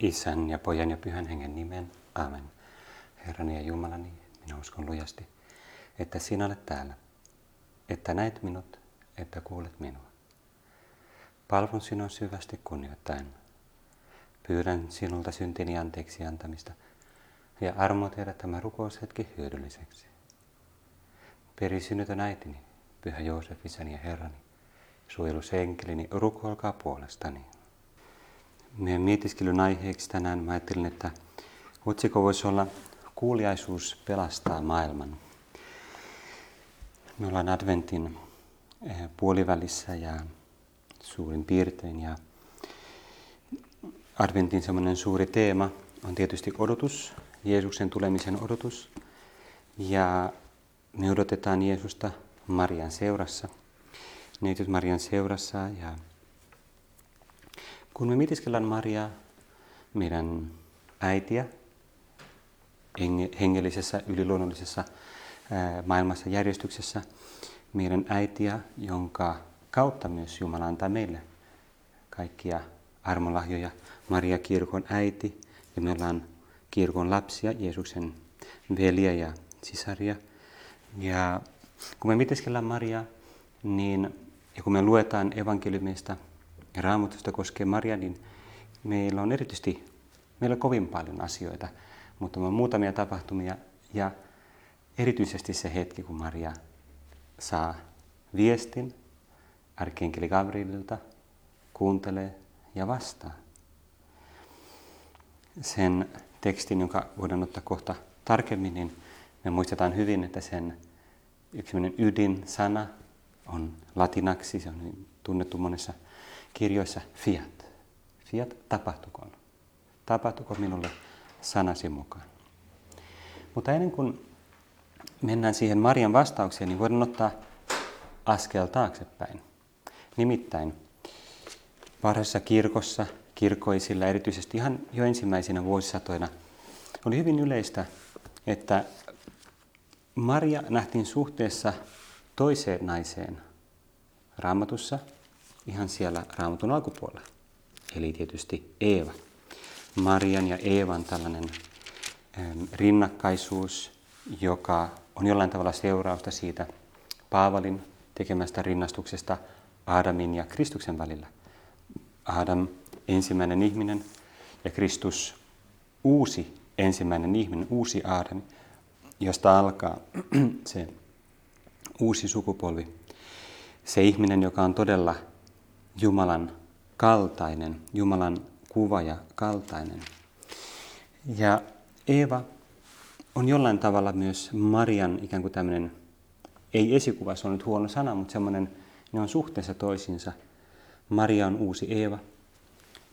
Isän ja pojan ja pyhän hengen nimen. Amen. Herrani ja Jumalani, minä uskon lujasti, että sinä olet täällä, että näet minut, että kuulet minua. Palvon sinua syvästi kunnioittain. Pyydän sinulta syntini anteeksi antamista ja armo tehdä tämä rukoushetki hyödylliseksi. Perisynnytön äitini, pyhä Joosef, isäni ja herrani, suojelusenkelini, rukoilkaa puolestani. Meidän mietiskelyn aiheeksi tänään mä ajattelin, että otsikko voisi olla Kuuliaisuus pelastaa maailman. Me ollaan adventin eh, puolivälissä ja suurin piirtein ja adventin semmoinen suuri teema on tietysti odotus, Jeesuksen tulemisen odotus. Ja me odotetaan Jeesusta Marian seurassa, neitsyt Marian seurassa ja kun me mietiskellaan Mariaa, meidän äitiä, hengellisessä, yliluonnollisessa maailmassa järjestyksessä, meidän äitiä, jonka kautta myös Jumala antaa meille kaikkia armolahjoja. Maria kirkon äiti ja me ollaan kirkon lapsia, Jeesuksen veliä ja sisaria. Ja kun me mietiskellään Mariaa, niin ja kun me luetaan evankeliumista ja raamatusta koskee Maria, niin meillä on erityisesti, meillä on kovin paljon asioita, mutta on muutamia tapahtumia ja erityisesti se hetki, kun Maria saa viestin arkienkeli Gabrielilta, kuuntelee ja vastaa. Sen tekstin, jonka voidaan ottaa kohta tarkemmin, niin me muistetaan hyvin, että sen yksi ydin sana on latinaksi, se on tunnettu monessa kirjoissa fiat. Fiat tapahtukoon. Tapahtuko minulle sanasi mukaan. Mutta ennen kuin mennään siihen Marian vastaukseen, niin voidaan ottaa askel taaksepäin. Nimittäin varhaisessa kirkossa, kirkoisilla, erityisesti ihan jo ensimmäisinä vuosisatoina, oli hyvin yleistä, että Maria nähtiin suhteessa toiseen naiseen raamatussa, ihan siellä raamatun alkupuolella. Eli tietysti Eeva. Marian ja Eevan tällainen rinnakkaisuus, joka on jollain tavalla seurausta siitä Paavalin tekemästä rinnastuksesta Aadamin ja Kristuksen välillä. Adam ensimmäinen ihminen ja Kristus uusi ensimmäinen ihminen, uusi Aadam, josta alkaa se uusi sukupolvi. Se ihminen, joka on todella Jumalan kaltainen, Jumalan kuva ja kaltainen. Ja Eeva on jollain tavalla myös Marian ikään kuin tämmöinen, ei esikuva, se on nyt huono sana, mutta semmoinen, ne on suhteessa toisiinsa. Maria on uusi Eeva,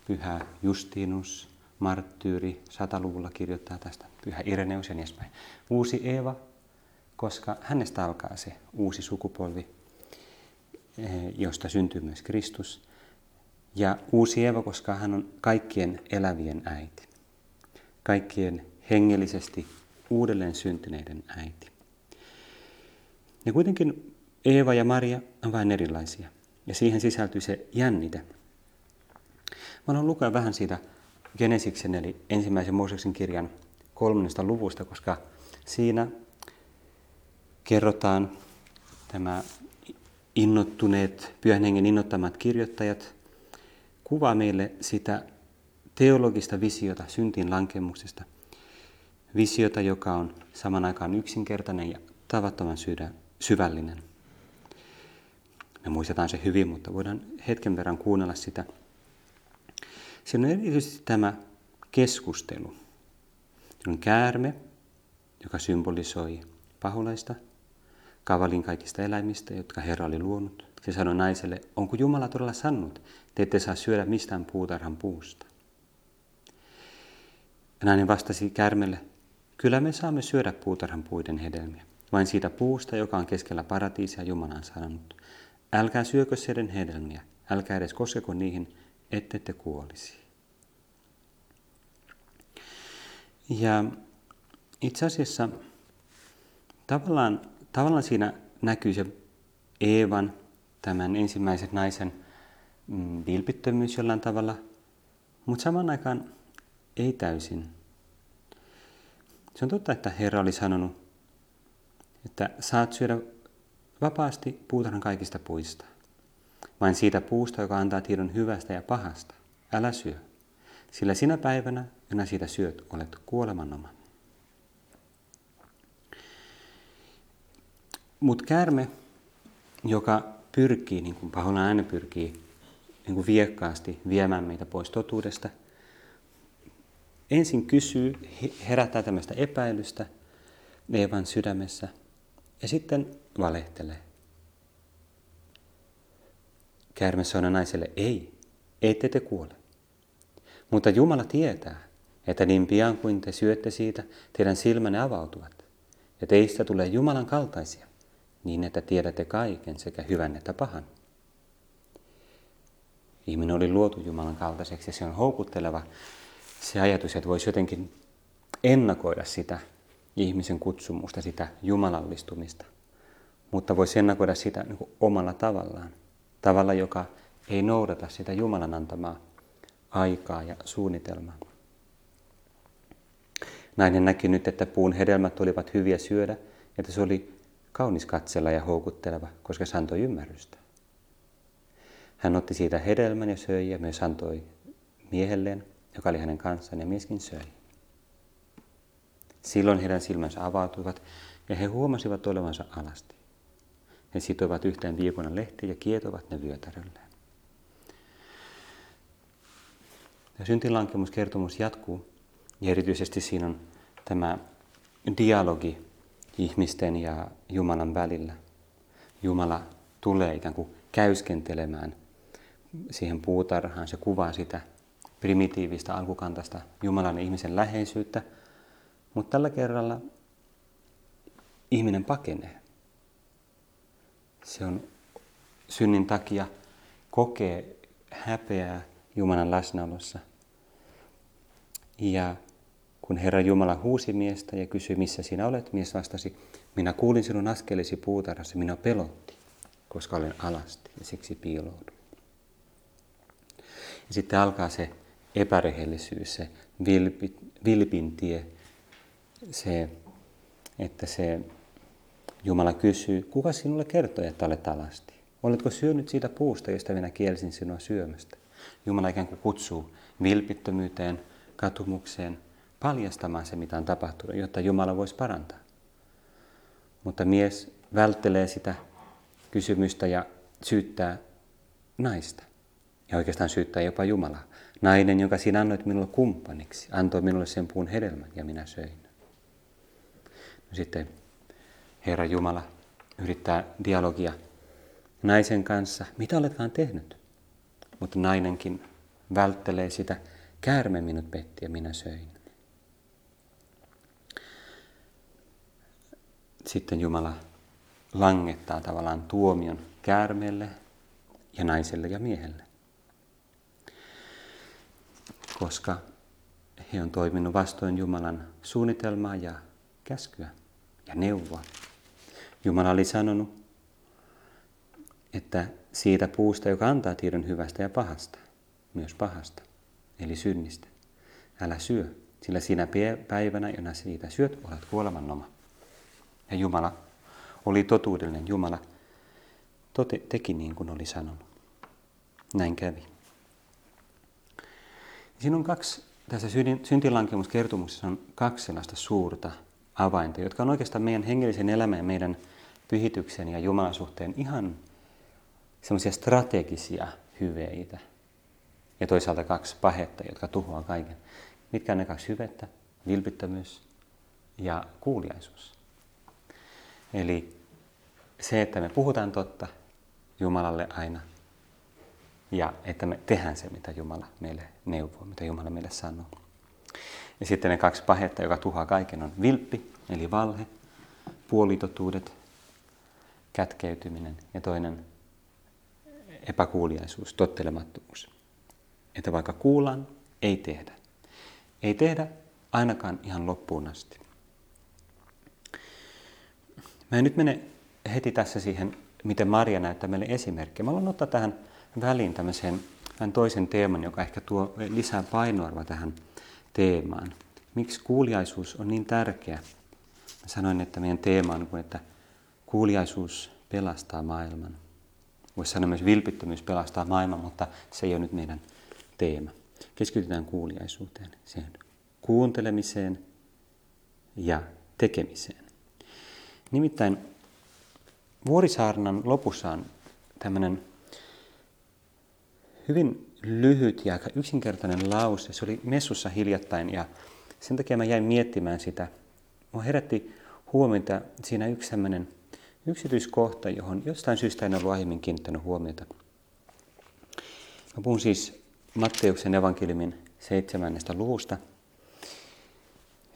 pyhä Justinus, marttyyri, sataluvulla kirjoittaa tästä, pyhä Ireneus ja niin edespäin. Uusi Eeva, koska hänestä alkaa se uusi sukupolvi, josta syntyy myös Kristus. Ja uusi Eeva, koska hän on kaikkien elävien äiti. Kaikkien hengellisesti uudelleen syntyneiden äiti. Ja kuitenkin Eeva ja Maria on vain erilaisia. Ja siihen sisältyy se jännite. Mä haluan lukea vähän siitä Genesiksen eli ensimmäisen Mooseksen kirjan kolmannesta luvusta, koska siinä kerrotaan tämä innottuneet, pyhän hengen innottamat kirjoittajat kuvaa meille sitä teologista visiota syntiin lankemuksesta. Visiota, joka on saman aikaan yksinkertainen ja tavattoman syvällinen. Me muistetaan se hyvin, mutta voidaan hetken verran kuunnella sitä. Siinä on erityisesti tämä keskustelu. On käärme, joka symbolisoi paholaista, kavalin kaikista eläimistä, jotka Herra oli luonut. Se sanoi naiselle, onko Jumala todella sanonut, te ette saa syödä mistään puutarhan puusta. Ja nainen vastasi kärmelle, kyllä me saamme syödä puutarhan puiden hedelmiä, vain siitä puusta, joka on keskellä paratiisia Jumala on sanonut. Älkää syökö sen hedelmiä, älkää edes koskeko niihin, ette te kuolisi. Ja itse asiassa tavallaan, tavallaan siinä näkyy se Eevan, tämän ensimmäisen naisen mm, vilpittömyys jollain tavalla, mutta saman aikaan ei täysin. Se on totta, että Herra oli sanonut, että saat syödä vapaasti puutarhan kaikista puista. Vain siitä puusta, joka antaa tiedon hyvästä ja pahasta. Älä syö, sillä sinä päivänä, jona siitä syöt, olet kuolemanoma. Mutta käärme, joka pyrkii, niin kuin pahoilla aina pyrkii, niin kuin viekkaasti viemään meitä pois totuudesta, ensin kysyy, herättää tämmöistä epäilystä Eevan sydämessä ja sitten valehtelee. Käärme sanoi naiselle, ei, ette te kuole. Mutta Jumala tietää, että niin pian kuin te syötte siitä, teidän silmänne avautuvat, ja teistä tulee Jumalan kaltaisia, niin että tiedätte kaiken sekä hyvän että pahan. Ihminen oli luotu Jumalan kaltaiseksi ja se on houkutteleva se ajatus, että voisi jotenkin ennakoida sitä ihmisen kutsumusta, sitä jumalallistumista. Mutta voisi ennakoida sitä niin omalla tavallaan. Tavalla, joka ei noudata sitä Jumalan antamaa aikaa ja suunnitelmaa. Nainen näki nyt, että puun hedelmät olivat hyviä syödä, että se oli kaunis katsella ja houkutteleva, koska se antoi ymmärrystä. Hän otti siitä hedelmän ja söi ja myös antoi miehelleen, joka oli hänen kanssaan, ja mieskin söi. Silloin heidän silmänsä avautuivat ja he huomasivat olevansa alasti. He sitoivat yhteen viikunan lehtiin ja kietovat ne vyötärölleen. Ja syntilankemuskertomus jatkuu ja erityisesti siinä on tämä dialogi ihmisten ja Jumalan välillä. Jumala tulee ikään kuin käyskentelemään siihen puutarhaan. Se kuvaa sitä primitiivistä alkukantasta Jumalan ja ihmisen läheisyyttä, mutta tällä kerralla ihminen pakenee. Se on synnin takia kokee häpeää Jumalan läsnäolossa. Ja kun Herra Jumala huusi miestä ja kysyi, missä sinä olet, mies vastasi, minä kuulin sinun askelesi puutarhassa, minä pelotti, koska olen alasti ja siksi piiloudun. Ja sitten alkaa se epärehellisyys, se vilpi, vilpin tie, se, että se Jumala kysyy, kuka sinulle kertoi, että olet alasti? Oletko syönyt siitä puusta, josta minä kielsin sinua syömästä? Jumala ikään kuin kutsuu vilpittömyyteen, katumukseen, paljastamaan se, mitä on tapahtunut, jotta Jumala voisi parantaa. Mutta mies välttelee sitä kysymystä ja syyttää naista. Ja oikeastaan syyttää jopa Jumalaa. Nainen, jonka sinä annoit minulle kumppaniksi, antoi minulle sen puun hedelmän ja minä söin. No sitten Herra Jumala yrittää dialogia naisen kanssa. Mitä oletkaan tehnyt? Mutta nainenkin välttelee sitä. Käärme minut petti ja minä söin. Sitten Jumala langettaa tavallaan tuomion käärmeelle ja naiselle ja miehelle koska he on toiminut vastoin Jumalan suunnitelmaa ja käskyä ja neuvoa. Jumala oli sanonut, että siitä puusta, joka antaa tiedon hyvästä ja pahasta, myös pahasta, eli synnistä, älä syö, sillä siinä päivänä, jona siitä syöt, olet kuolemannoma. Ja Jumala oli totuudellinen. Jumala tote, teki niin kuin oli sanonut. Näin kävi. Siinä on kaksi, tässä syntilankemuskertomuksessa on kaksi sellaista suurta avainta, jotka on oikeastaan meidän hengellisen elämän ja meidän pyhityksen ja Jumalan suhteen ihan semmoisia strategisia hyveitä. Ja toisaalta kaksi pahetta, jotka tuhoaa kaiken. Mitkä on ne kaksi hyvettä? Vilpittömyys ja kuuliaisuus. Eli se, että me puhutaan totta Jumalalle aina ja että me tehdään se, mitä Jumala meille neuvoo, mitä Jumala meille sanoo. Ja sitten ne kaksi pahetta, joka tuhoaa kaiken, on vilppi, eli valhe, puolitotuudet, kätkeytyminen ja toinen epäkuuliaisuus, tottelemattomuus. Että vaikka kuullaan, ei tehdä. Ei tehdä ainakaan ihan loppuun asti. Mä en nyt mene heti tässä siihen, miten Maria näyttää meille esimerkkejä. Mä haluan ottaa tähän väliin tämmöisen tämän toisen teeman, joka ehkä tuo lisää painoarvoa tähän teemaan. Miksi kuuliaisuus on niin tärkeä? Mä sanoin, että meidän teema on, että kuuliaisuus pelastaa maailman. Voisi sanoa myös vilpittömyys pelastaa maailman, mutta se ei ole nyt meidän teema. Keskitytään kuuliaisuuteen, siihen kuuntelemiseen ja tekemiseen. Nimittäin Vuorisaarnan lopussa on tämmöinen hyvin lyhyt ja aika yksinkertainen lause. Se oli messussa hiljattain ja sen takia mä jäin miettimään sitä. Mua herätti huomiota siinä yksi sellainen yksityiskohta, johon jostain syystä en ollut aiemmin kiinnittänyt huomiota. Mä puhun siis Matteuksen evankeliumin seitsemännestä luvusta,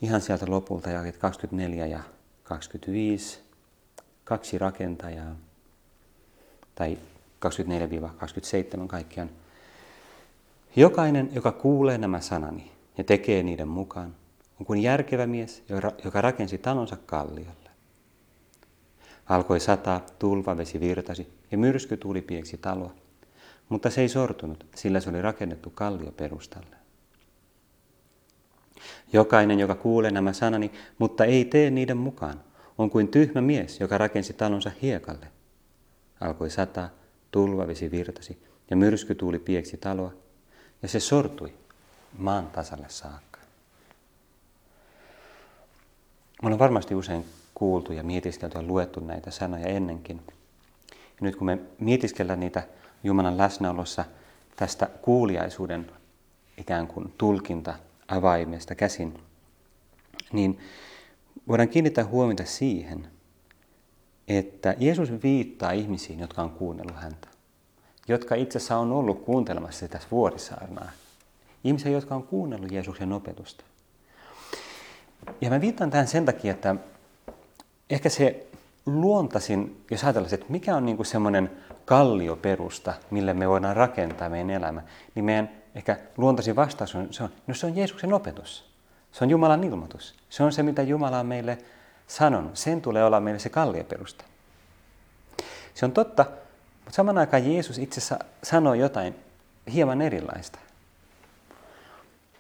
ihan sieltä lopulta jakeet 24 ja 25, kaksi rakentajaa, tai 24-27 kaikkiaan. Jokainen, joka kuulee nämä sanani ja tekee niiden mukaan, on kuin järkevä mies, joka rakensi talonsa kalliolle. Alkoi sataa, tulva vesi virtasi ja myrsky tuli pieksi taloa, mutta se ei sortunut, sillä se oli rakennettu kallioperustalle. Jokainen, joka kuulee nämä sanani, mutta ei tee niiden mukaan, on kuin tyhmä mies, joka rakensi talonsa hiekalle. Alkoi sataa, tulvavesi virtasi ja myrsky tuuli pieksi taloa, ja se sortui maan tasalle saakka. On varmasti usein kuultu ja mietiskelty ja luettu näitä sanoja ennenkin. Ja nyt kun me mietiskellään niitä Jumalan läsnäolossa tästä kuuliaisuuden ikään kuin tulkinta avaimesta käsin, niin voidaan kiinnittää huomiota siihen, että Jeesus viittaa ihmisiin, jotka on kuunnellut häntä. Jotka itse asiassa on ollut kuuntelemassa sitä vuorisaarnaa. Ihmisiä, jotka on kuunnellut Jeesuksen opetusta. Ja mä viittaan tähän sen takia, että ehkä se luontaisin, jos ajatellaan, että mikä on niin semmoinen kallioperusta, mille me voidaan rakentaa meidän elämä, niin meidän ehkä luontaisin vastaus on, se on, no se on Jeesuksen opetus. Se on Jumalan ilmoitus. Se on se, mitä Jumala on meille sanonut. Sen tulee olla meille se kallioperusta. Se on totta, mutta saman aikaan Jeesus itse sanoo jotain hieman erilaista.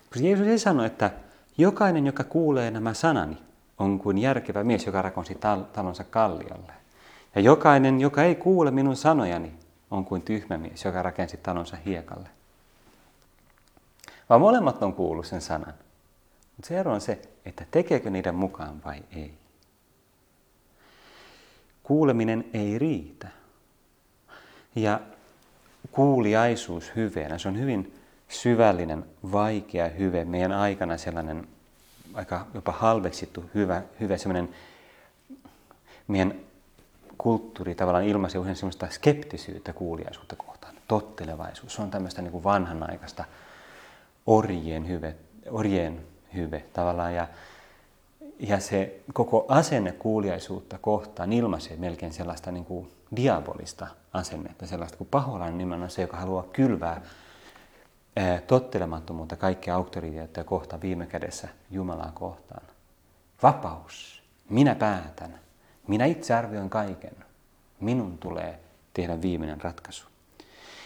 Koska Jeesus ei sano, että jokainen, joka kuulee nämä sanani, on kuin järkevä mies, joka rakensi tal- talonsa kalliolle. Ja jokainen, joka ei kuule minun sanojani, on kuin tyhmä mies, joka rakensi talonsa hiekalle. Vaan molemmat on kuullut sen sanan. Mutta se ero on se, että tekeekö niiden mukaan vai ei. Kuuleminen ei riitä. Ja kuuliaisuus hyveenä, se on hyvin syvällinen, vaikea hyve, meidän aikana sellainen aika jopa halveksittu hyvä, hyvä sellainen meidän kulttuuri tavallaan ilmaisi usein sellaista skeptisyyttä kuuliaisuutta kohtaan. Tottelevaisuus, se on tämmöistä niin kuin vanhanaikaista orjien hyve, orjien hyve tavallaan. Ja, ja se koko asenne kuuliaisuutta kohtaan ilmaisee melkein sellaista niin kuin diabolista asennetta, sellaista kuin paholainen nimenomaan se, joka haluaa kylvää tottelemattomuutta kaikkia auktoriteetteja kohtaan viime kädessä Jumalaa kohtaan. Vapaus. Minä päätän. Minä itse arvioin kaiken. Minun tulee tehdä viimeinen ratkaisu.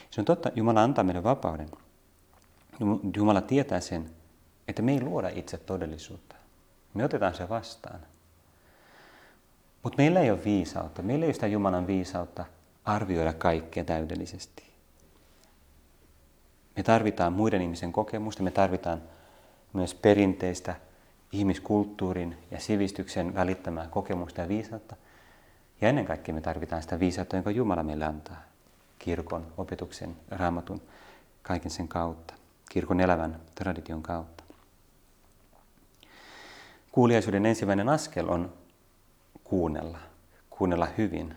Se on totta, Jumala antaa meille vapauden. Jumala tietää sen, että me ei luoda itse todellisuutta. Me otetaan se vastaan. Mutta meillä ei ole viisautta. Meillä ei ole sitä Jumalan viisautta arvioida kaikkea täydellisesti. Me tarvitaan muiden ihmisen kokemusta, me tarvitaan myös perinteistä ihmiskulttuurin ja sivistyksen välittämää kokemusta ja viisautta. Ja ennen kaikkea me tarvitaan sitä viisautta, jonka Jumala meille antaa kirkon, opetuksen, raamatun, kaiken sen kautta, kirkon elävän tradition kautta. Kuuliaisuuden ensimmäinen askel on kuunnella, kuunnella hyvin,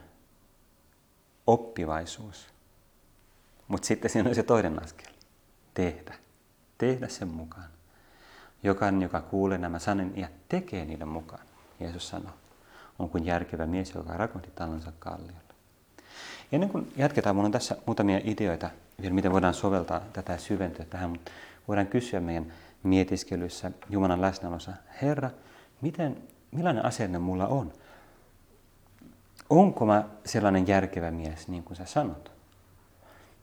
oppivaisuus. Mutta sitten siinä on se toinen askel, tehdä, tehdä sen mukaan. Jokainen, joka kuulee nämä sanen ja tekee niiden mukaan, Jeesus sanoo, on kuin järkevä mies, joka rakensi talonsa kalliolle. Ennen kuin jatketaan, minulla on tässä muutamia ideoita, vielä miten voidaan soveltaa tätä syventyä tähän, mutta voidaan kysyä meidän mietiskelyssä Jumalan läsnäolossa, Herra, miten, millainen asenne mulla on? Onko mä sellainen järkevä mies, niin kuin sä sanot?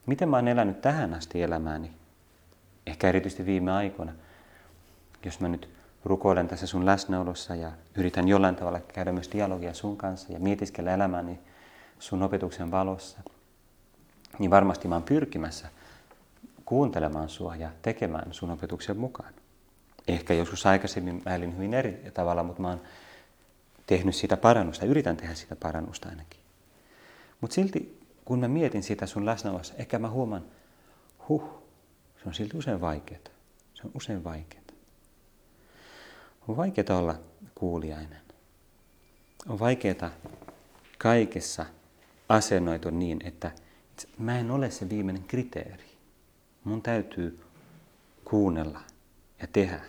Miten mä oon elänyt tähän asti elämääni? Ehkä erityisesti viime aikoina. jos mä nyt rukoilen tässä sun läsnäolossa ja yritän jollain tavalla käydä myös dialogia sun kanssa ja mietiskellä elämäni sun opetuksen valossa, niin varmasti mä oon pyrkimässä kuuntelemaan sua ja tekemään sun opetuksen mukaan. Ehkä joskus aikaisemmin mä elin hyvin eri tavalla, mutta mä oon tehnyt sitä parannusta, yritän tehdä sitä parannusta ainakin. Mutta silti, kun mä mietin sitä sun läsnäolossa, ehkä mä huomaan, huh, se on silti usein vaikeaa. Se on usein vaikeaa. On vaikeaa olla kuulijainen. On vaikeaa kaikessa asennoitu niin, että mä en ole se viimeinen kriteeri. Mun täytyy kuunnella ja tehdä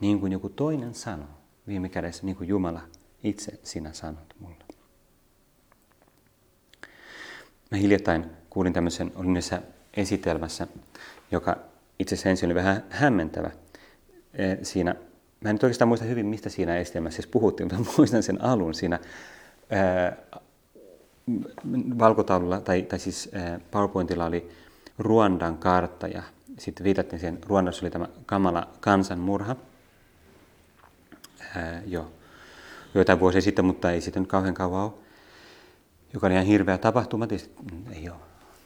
niin kuin joku toinen sanoo. Viime kädessä niin kuin Jumala itse sinä sanot mulle. Mä hiljattain kuulin tämmöisen, olin näissä esitelmässä, joka itse asiassa ensin oli vähän hämmentävä. E, siinä, mä en nyt oikeastaan muista hyvin, mistä siinä esitelmässä siis puhuttiin, mutta muistan sen alun siinä ää, valkotaululla, tai, tai siis PowerPointilla oli Ruandan kartta ja sitten viitattiin siihen, Ruandassa oli tämä kamala kansanmurha jo joitain vuosia sitten, mutta ei sitten kauhean kauan ole, joka oli ihan hirveä tapahtuma, tietysti ei ole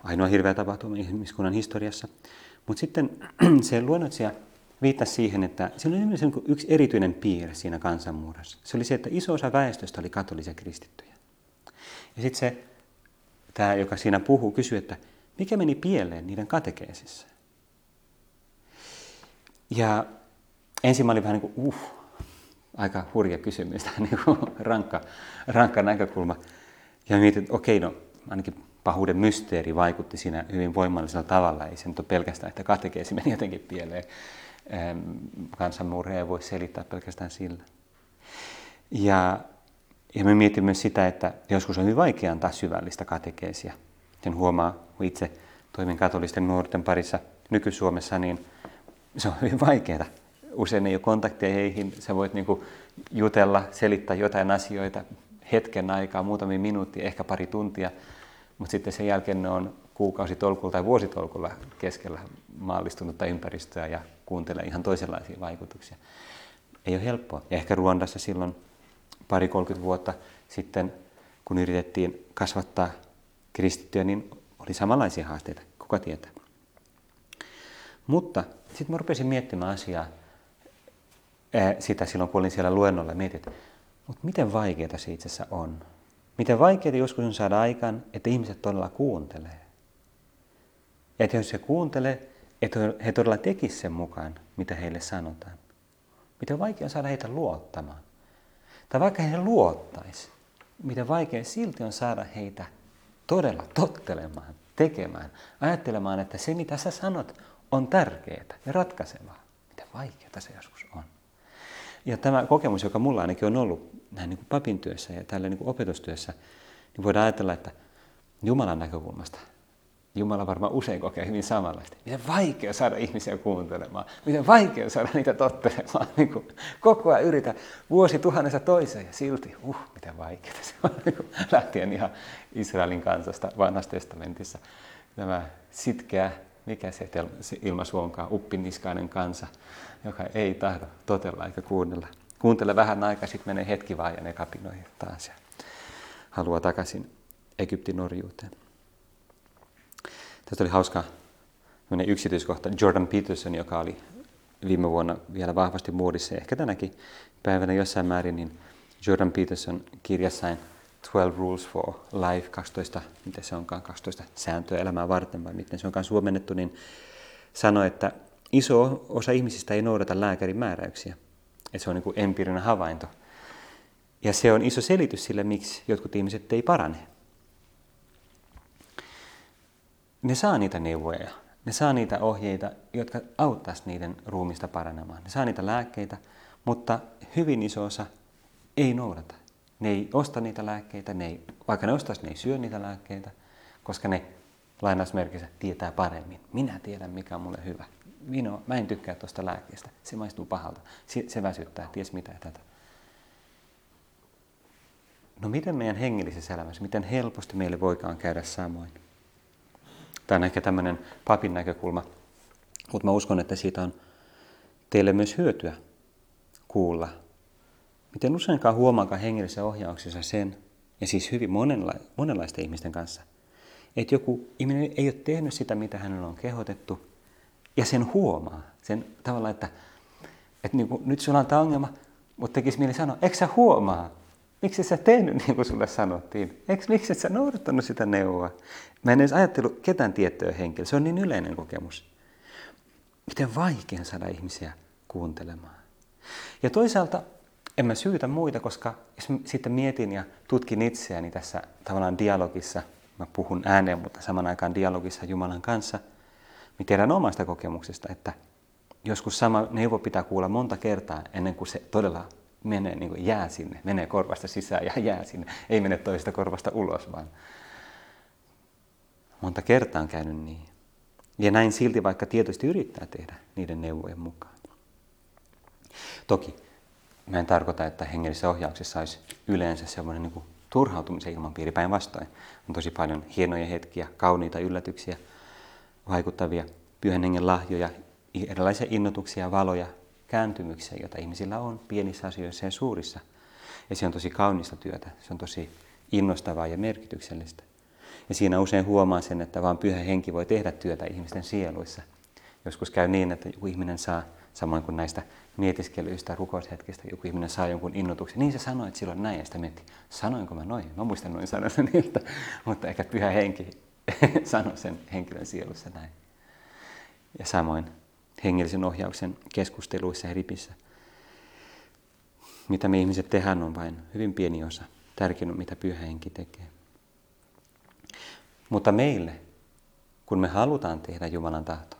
ainoa hirveä tapahtuma ihmiskunnan historiassa. Mutta sitten se luonnotsija viittasi siihen, että se oli yksi erityinen piirre siinä kansanmurhassa. Se oli se, että iso osa väestöstä oli katolisia kristittyjä. Ja sitten se, tämä, joka siinä puhuu, kysyi, että mikä meni pieleen niiden katekeesissa. Ja ensin mä olin vähän niin kuin, uh, aika hurja kysymys, niin kuin rankka, rankka näkökulma. Ja mietin, että okei, no ainakin pahuuden mysteeri vaikutti siinä hyvin voimallisella tavalla. Ei se nyt ole pelkästään, että katekeesi meni jotenkin pieleen. Kansanmurhe ei voi selittää pelkästään sillä. Ja, ja me mietimme sitä, että joskus on hyvin vaikea antaa syvällistä katekeesia. Sen huomaa, kun itse toimin katolisten nuorten parissa nyky-Suomessa, niin se on hyvin vaikeaa. Usein ei ole kontakteja heihin, sä voit niinku jutella, selittää jotain asioita hetken aikaa, muutamia minuuttia, ehkä pari tuntia, mutta sitten sen jälkeen ne on kuukausitolkulla tai vuositolkulla keskellä maallistunutta ympäristöä ja kuuntelee ihan toisenlaisia vaikutuksia. Ei ole helppoa. Ja ehkä Ruandassa silloin pari 30 vuotta sitten, kun yritettiin kasvattaa kristittyjä, niin oli samanlaisia haasteita. Kuka tietää? Mutta sitten mä rupesin miettimään asiaa sitä silloin, kun olin siellä luennolla. Mietin, että mutta miten vaikeaa se itse asiassa on? Miten vaikeaa joskus on saada aikaan, että ihmiset todella kuuntelee. Ja että jos he kuuntelee, että he todella tekisivät sen mukaan, mitä heille sanotaan. Miten vaikea on saada heitä luottamaan. Tai vaikka he luottaisi, miten vaikea silti on saada heitä todella tottelemaan, tekemään, ajattelemaan, että se mitä sä sanot on tärkeää ja ratkaisevaa. Miten vaikeaa se joskus on. Ja tämä kokemus, joka mulla ainakin on ollut näin niin kuin papin työssä ja tällä niin kuin opetustyössä, niin voidaan ajatella, että Jumalan näkökulmasta Jumala varmaan usein kokee hyvin samanlaista. Miten vaikea saada ihmisiä kuuntelemaan, miten vaikea saada niitä tottelemaan. Niin kuin koko ajan yritä vuosi tuhannessa toiseen ja silti, uh, miten vaikeaa se on. Niin kuin lähtien ihan Israelin kansasta vanhassa testamentissa. Tämä sitkeä, mikä se ilmaisu onkaan, uppiniskainen kansa, joka ei tahdo totella eikä kuunnella. Kuuntele vähän aikaa, sitten menee hetki vaan ja ne kapinoi taas ja haluaa takaisin Egyptin orjuuteen. Tästä oli hauska yksityiskohta. Jordan Peterson, joka oli viime vuonna vielä vahvasti muodissa, ehkä tänäkin päivänä jossain määrin, niin Jordan Peterson kirjassaan 12 Rules for Life, 12, miten se onkaan, 12 sääntöä elämää varten, vai miten se onkaan suomennettu, niin sanoi, että iso osa ihmisistä ei noudata lääkärin määräyksiä. Että se on niin empiirinen havainto. Ja se on iso selitys sille, miksi jotkut ihmiset ei parane. Ne saa niitä neuvoja, ne saa niitä ohjeita, jotka auttaisivat niiden ruumista paranemaan. Ne saa niitä lääkkeitä, mutta hyvin iso osa ei noudata. Ne ei osta niitä lääkkeitä, ne ei, vaikka ne ostaisi, ne ei syö niitä lääkkeitä, koska ne lainausmerkissä tietää paremmin. Minä tiedän, mikä on mulle hyvä. Minä, mä en tykkää tuosta lääkkeestä. Se maistuu pahalta. Se, se väsyttää, ties mitä tätä. No miten meidän hengellisessä elämässä, miten helposti meille voikaan käydä samoin? Tämä on ehkä tämmöinen papin näkökulma, mutta mä uskon, että siitä on teille myös hyötyä kuulla, miten useinkaan huomaakaan hengellisessä ohjauksessa sen, ja siis hyvin monenla- monenlaisten ihmisten kanssa, että joku ihminen ei ole tehnyt sitä, mitä hänellä on kehotettu, ja sen huomaa. Sen tavalla, että, että niin kuin, nyt sulla on tämä ongelma, mutta tekisi mieli sanoa, eikö sä huomaa? Miksi sä tehnyt niin kuin sulle sanottiin? Eikö, miksi sä noudattanut sitä neuvoa? Mä en edes ajattelu ketään tiettyä henkilöä. Se on niin yleinen kokemus. Miten vaikea saada ihmisiä kuuntelemaan. Ja toisaalta en mä syytä muita, koska jos mä sitten mietin ja tutkin itseäni tässä tavallaan dialogissa, mä puhun ääneen, mutta saman aikaan dialogissa Jumalan kanssa, niin tiedän omasta kokemuksesta, että joskus sama neuvo pitää kuulla monta kertaa ennen kuin se todella menee, niin kuin jää sinne, menee korvasta sisään ja jää sinne. Ei mene toista korvasta ulos, vaan monta kertaa on käynyt niin. Ja näin silti vaikka tietysti yrittää tehdä niiden neuvojen mukaan. Toki mä en tarkoita, että hengellisessä ohjauksessa olisi yleensä semmoinen niin turhautumisen ilmapiiri päinvastoin. On tosi paljon hienoja hetkiä, kauniita yllätyksiä, vaikuttavia pyhän hengen lahjoja, erilaisia innotuksia, valoja, kääntymyksiä, joita ihmisillä on pienissä asioissa ja suurissa. Ja se on tosi kaunista työtä, se on tosi innostavaa ja merkityksellistä. Ja siinä usein huomaa sen, että vain pyhä henki voi tehdä työtä ihmisten sieluissa. Joskus käy niin, että joku ihminen saa, samoin kuin näistä mietiskelyistä, rukoushetkistä, joku ihminen saa jonkun innotuksen. Niin se sanoi, että silloin näin, ja sitä mietti, sanoinko mä noin? Mä muistan noin sanoa niiltä, mutta ehkä pyhä henki sanoi sen henkilön sielussa näin. Ja samoin hengellisen ohjauksen keskusteluissa ja ripissä. Mitä me ihmiset tehdään on vain hyvin pieni osa. Tärkein on, mitä pyhä henki tekee. Mutta meille, kun me halutaan tehdä Jumalan tahto,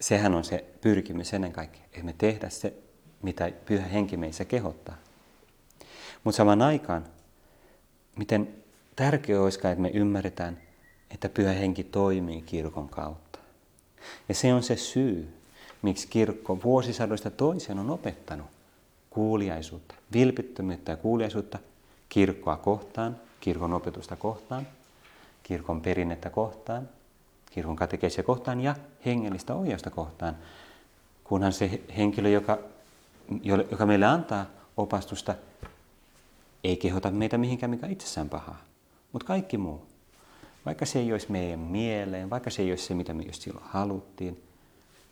sehän on se pyrkimys ennen kaikkea, että me tehdä se, mitä pyhä henki meissä kehottaa. Mutta saman aikaan, miten tärkeää olisikaan, että me ymmärretään, että pyhä henki toimii kirkon kautta. Ja se on se syy, miksi kirkko vuosisadoista toiseen on opettanut kuuliaisuutta, vilpittömyyttä ja kuuliaisuutta kirkkoa kohtaan, kirkon opetusta kohtaan, kirkon perinnettä kohtaan, kirkon katekeisia kohtaan ja hengellistä ohjausta kohtaan, kunhan se henkilö, joka, joka meille antaa opastusta, ei kehota meitä mihinkään, mikä itsessään pahaa, mutta kaikki muu. Vaikka se ei olisi meidän mieleen, vaikka se ei olisi se, mitä me just silloin haluttiin,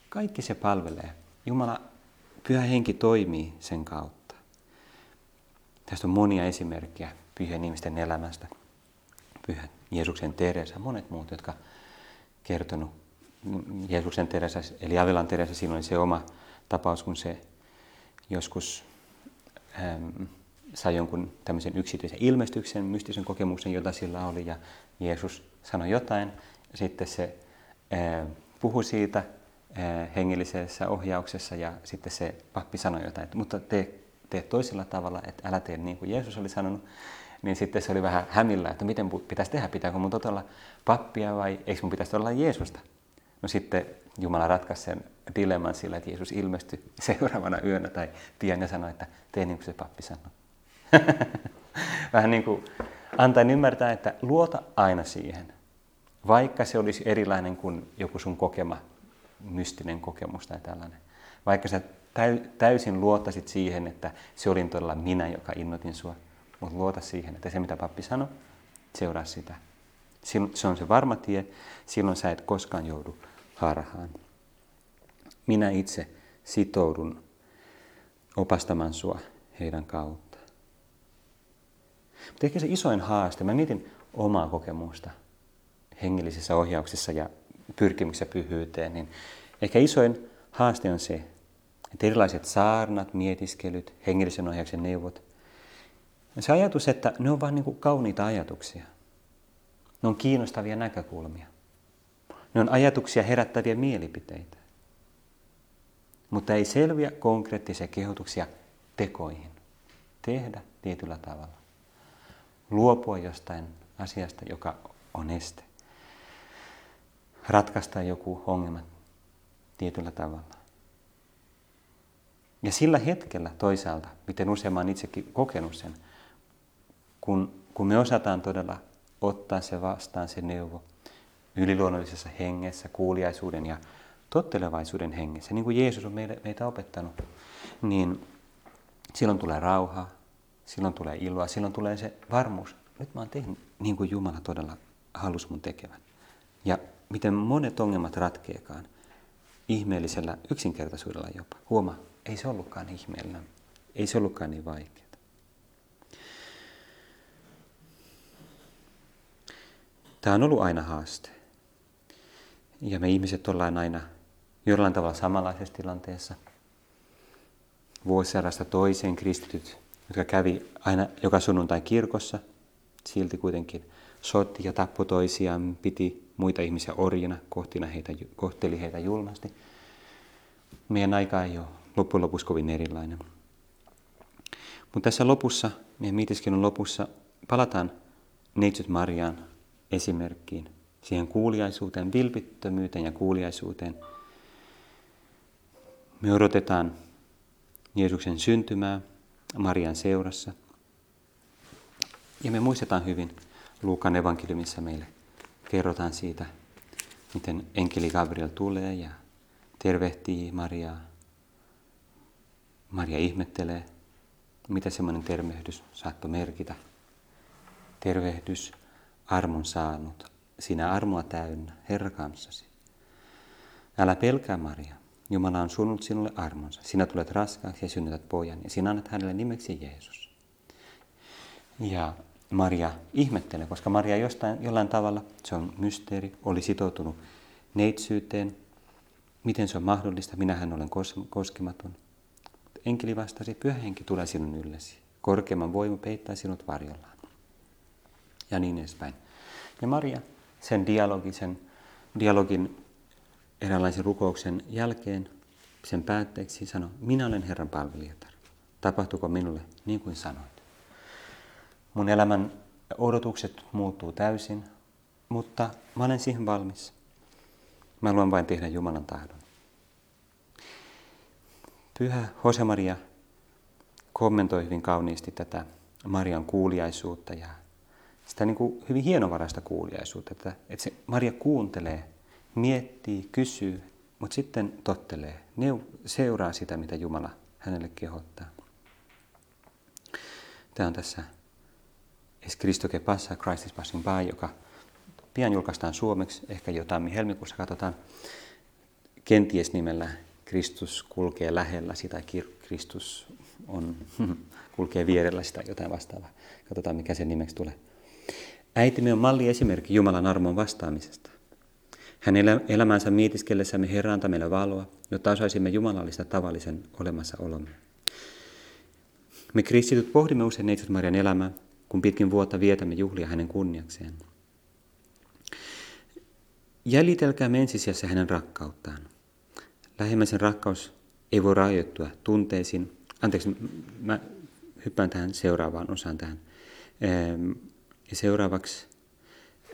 kaikki se palvelee. Jumala, pyhä henki toimii sen kautta. Tästä on monia esimerkkejä pyhien ihmisten elämästä. Pyhä Jeesuksen Teresa, monet muut, jotka kertonut Jeesuksen Teresa, eli Avelan Teresa, oli se oma tapaus, kun se joskus sai jonkun tämmöisen yksityisen ilmestyksen, mystisen kokemuksen, jota sillä oli, ja Jeesus sanoi jotain, sitten se ää, puhui siitä ää, hengellisessä ohjauksessa, ja sitten se pappi sanoi jotain, että mutta tee, tee toisella tavalla, että älä tee niin kuin Jeesus oli sanonut, niin sitten se oli vähän hämillä, että miten pitäisi tehdä, pitääkö mun olla pappia vai eikö mun pitäisi olla Jeesusta. No sitten Jumala ratkaisi sen dilemman sillä, että Jeesus ilmestyi seuraavana yönä tai pian ja sanoi, että tee niin kuin se pappi sanoi. vähän niin kuin antaa ymmärtää, että luota aina siihen, vaikka se olisi erilainen kuin joku sun kokema mystinen kokemus tai tällainen. Vaikka sä täysin luottaisit siihen, että se olin todella minä, joka innotin sua, mutta luota siihen, että se mitä pappi sanoi, seuraa sitä. Se on se varma tie, silloin sä et koskaan joudu harhaan. Minä itse sitoudun opastamaan sua heidän kautta. Mutta ehkä se isoin haaste, mä mietin omaa kokemusta hengellisessä ohjauksessa ja pyrkimyksessä pyhyyteen, niin ehkä isoin haaste on se, että erilaiset saarnat, mietiskelyt, hengellisen ohjauksen neuvot, se ajatus, että ne on vain niin kauniita ajatuksia. Ne on kiinnostavia näkökulmia. Ne on ajatuksia herättäviä mielipiteitä. Mutta ei selviä konkreettisia kehotuksia tekoihin. Tehdä tietyllä tavalla. Luopua jostain asiasta, joka on este. Ratkaista joku ongelma tietyllä tavalla. Ja sillä hetkellä toisaalta, miten usein olen itsekin kokenut sen, kun, kun me osataan todella ottaa se vastaan, se neuvo, yliluonnollisessa hengessä, kuuliaisuuden ja tottelevaisuuden hengessä, niin kuin Jeesus on meitä opettanut, niin silloin tulee rauhaa, silloin tulee iloa, silloin tulee se varmuus. Nyt mä oon tehnyt niin kuin Jumala todella halusi mun tekevän. Ja miten monet ongelmat ratkeekaan ihmeellisellä yksinkertaisuudella jopa. Huoma, ei se ollutkaan ihmeellinen. Ei se ollutkaan niin vaikeaa. Tämä on ollut aina haaste. Ja me ihmiset ollaan aina jollain tavalla samanlaisessa tilanteessa. Vuosisadasta toiseen kristityt, jotka kävi aina joka sunnuntai kirkossa, silti kuitenkin sotti ja tappoi toisiaan, piti muita ihmisiä orjina, kohtina heitä, kohteli heitä julmasti. Meidän aika ei ole loppujen lopuksi kovin erilainen. Mutta tässä lopussa, meidän mietiskelun lopussa, palataan Neitsyt Mariaan esimerkkiin, siihen kuuliaisuuteen, vilpittömyyteen ja kuuliaisuuteen. Me odotetaan Jeesuksen syntymää Marian seurassa. Ja me muistetaan hyvin Luukan evankeliumissa meille. Kerrotaan siitä, miten enkeli Gabriel tulee ja tervehtii Mariaa. Maria ihmettelee, mitä semmoinen tervehdys saattoi merkitä. Tervehdys, armon saanut, sinä armoa täynnä, Herra kanssasi. Älä pelkää Maria, Jumala on suunnut sinulle armonsa. Sinä tulet raskaaksi ja synnytät pojan ja sinä annat hänelle nimeksi Jeesus. Ja Maria ihmettelee, koska Maria jostain, jollain tavalla, se on mysteeri, oli sitoutunut neitsyyteen. Miten se on mahdollista? Minähän olen koskematon. Enkeli vastasi, pyhä henki tulee sinun yllesi. Korkeamman voima peittää sinut varjollaan. Ja niin edespäin. Ja Maria sen dialogin, sen dialogin eräänlaisen rukouksen jälkeen, sen päätteeksi sanoi, minä olen Herran palvelijatar. Tapahtuuko minulle niin kuin sanoit? Mun elämän odotukset muuttuu täysin, mutta mä olen siihen valmis. Mä haluan vain tehdä Jumalan tahdon. Pyhä Jose-Maria kommentoi hyvin kauniisti tätä Marian kuuliaisuutta ja sitä niin kuin hyvin hienovaraista kuuliaisuutta, että, että se Maria kuuntelee, miettii, kysyy, mutta sitten tottelee, seuraa sitä, mitä Jumala hänelle kehottaa. Tämä on tässä Es Cristo que passa, Christ is passing by, joka pian julkaistaan suomeksi, ehkä jo tammi-helmikuussa katsotaan. Kenties nimellä Kristus kulkee lähellä sitä, Kristus on, kulkee vierellä sitä, jotain vastaavaa. Katsotaan, mikä sen nimeksi tulee. Äitimme on malli esimerkki Jumalan armon vastaamisesta. Hänen elämänsä mietiskellessämme Herra antaa meille valoa, jotta osaisimme jumalallista tavallisen olemassaolomme. Me kristityt pohdimme usein Neitsyt Marian elämää, kun pitkin vuotta vietämme juhlia hänen kunniakseen. Jäljitelkäämme ensisijassa hänen rakkauttaan. Lähimmäisen rakkaus ei voi rajoittua tunteisiin. Anteeksi, mä hyppään tähän seuraavaan osaan tähän. Ehm, ja seuraavaksi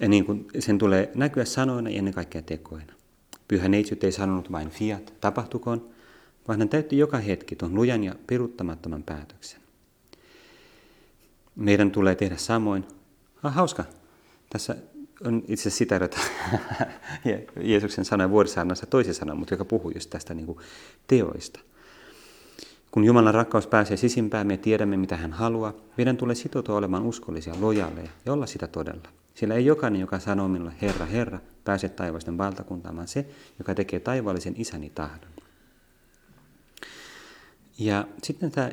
niin kun sen tulee näkyä sanoina ja ennen kaikkea tekoina. Pyhä neitsyt ei sanonut vain fiat, tapahtukoon, vaan hän täytti joka hetki tuon lujan ja peruuttamattoman päätöksen. Meidän tulee tehdä samoin. Ah, hauska. Tässä on itse asiassa sitä, että Jeesuksen sana vuorisaarnassa toisen sanan, mutta joka puhuu just tästä niin kuin teoista. Kun Jumalan rakkaus pääsee sisimpään, me tiedämme, mitä hän haluaa. Meidän tulee sitoutua olemaan uskollisia, lojaaleja ja olla sitä todella. Sillä ei jokainen, joka sanoo minulle Herra, Herra, pääse taivaisten valtakuntaan, vaan se, joka tekee taivaallisen isäni tahdon. Ja sitten tämä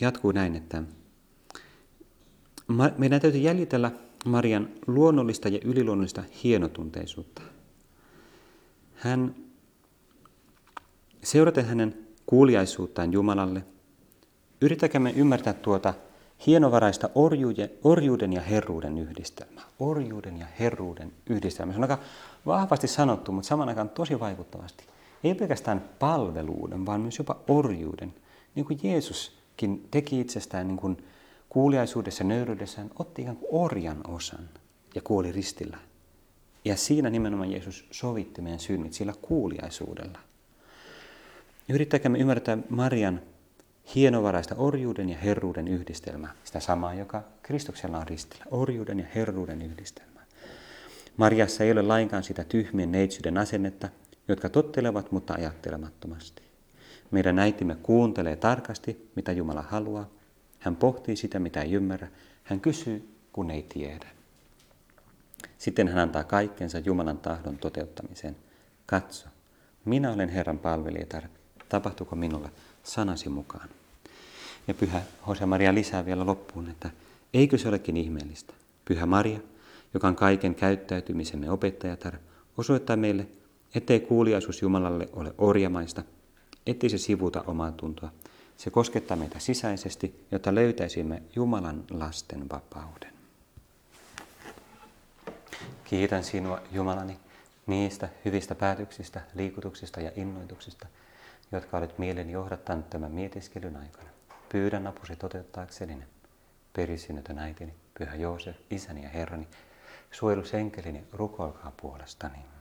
jatkuu näin, että meidän täytyy jäljitellä Marian luonnollista ja yliluonnollista hienotunteisuutta. Hän, seuraten hänen kuuliaisuuttaan Jumalalle, yritäkäämme ymmärtää tuota hienovaraista orjuuden, orjuuden ja herruuden yhdistelmää. Orjuuden ja herruuden yhdistelmä. Se on aika vahvasti sanottu, mutta saman aikaan tosi vaikuttavasti. Ei pelkästään palveluuden, vaan myös jopa orjuuden. Niin kuin Jeesuskin teki itsestään niin kuin kuuliaisuudessa ja nöyryydessään otti ikään kuin orjan osan ja kuoli ristillä. Ja siinä nimenomaan Jeesus sovitti meidän synnit sillä kuuliaisuudella. Yrittäkäämme ymmärtää Marian hienovaraista orjuuden ja herruuden yhdistelmää, sitä samaa, joka Kristuksella on ristillä, orjuuden ja herruuden yhdistelmää. Mariassa ei ole lainkaan sitä tyhmien neitsyyden asennetta, jotka tottelevat, mutta ajattelemattomasti. Meidän äitimme kuuntelee tarkasti, mitä Jumala haluaa. Hän pohtii sitä, mitä ei ymmärrä. Hän kysyy, kun ei tiedä. Sitten hän antaa kaikkensa Jumalan tahdon toteuttamiseen. Katso, minä olen Herran palvelijatar. Tapahtuuko minulle sanasi mukaan? Ja pyhä Jose Maria lisää vielä loppuun, että eikö se olekin ihmeellistä? Pyhä Maria, joka on kaiken käyttäytymisemme opettajatar, osoittaa meille, ettei kuuliaisuus Jumalalle ole orjamaista, ettei se sivuta omaa tuntoa. Se koskettaa meitä sisäisesti, jotta löytäisimme Jumalan lasten vapauden. Kiitän sinua, Jumalani, niistä hyvistä päätöksistä, liikutuksista ja innoituksista, jotka olet mielen johdattanut tämän mietiskelyn aikana. Pyydän apusi toteuttaakseni ne. Perisynnetön äitini, Pyhä Joosef, isäni ja herrani, suojelusenkelini, rukoilkaa puolestani.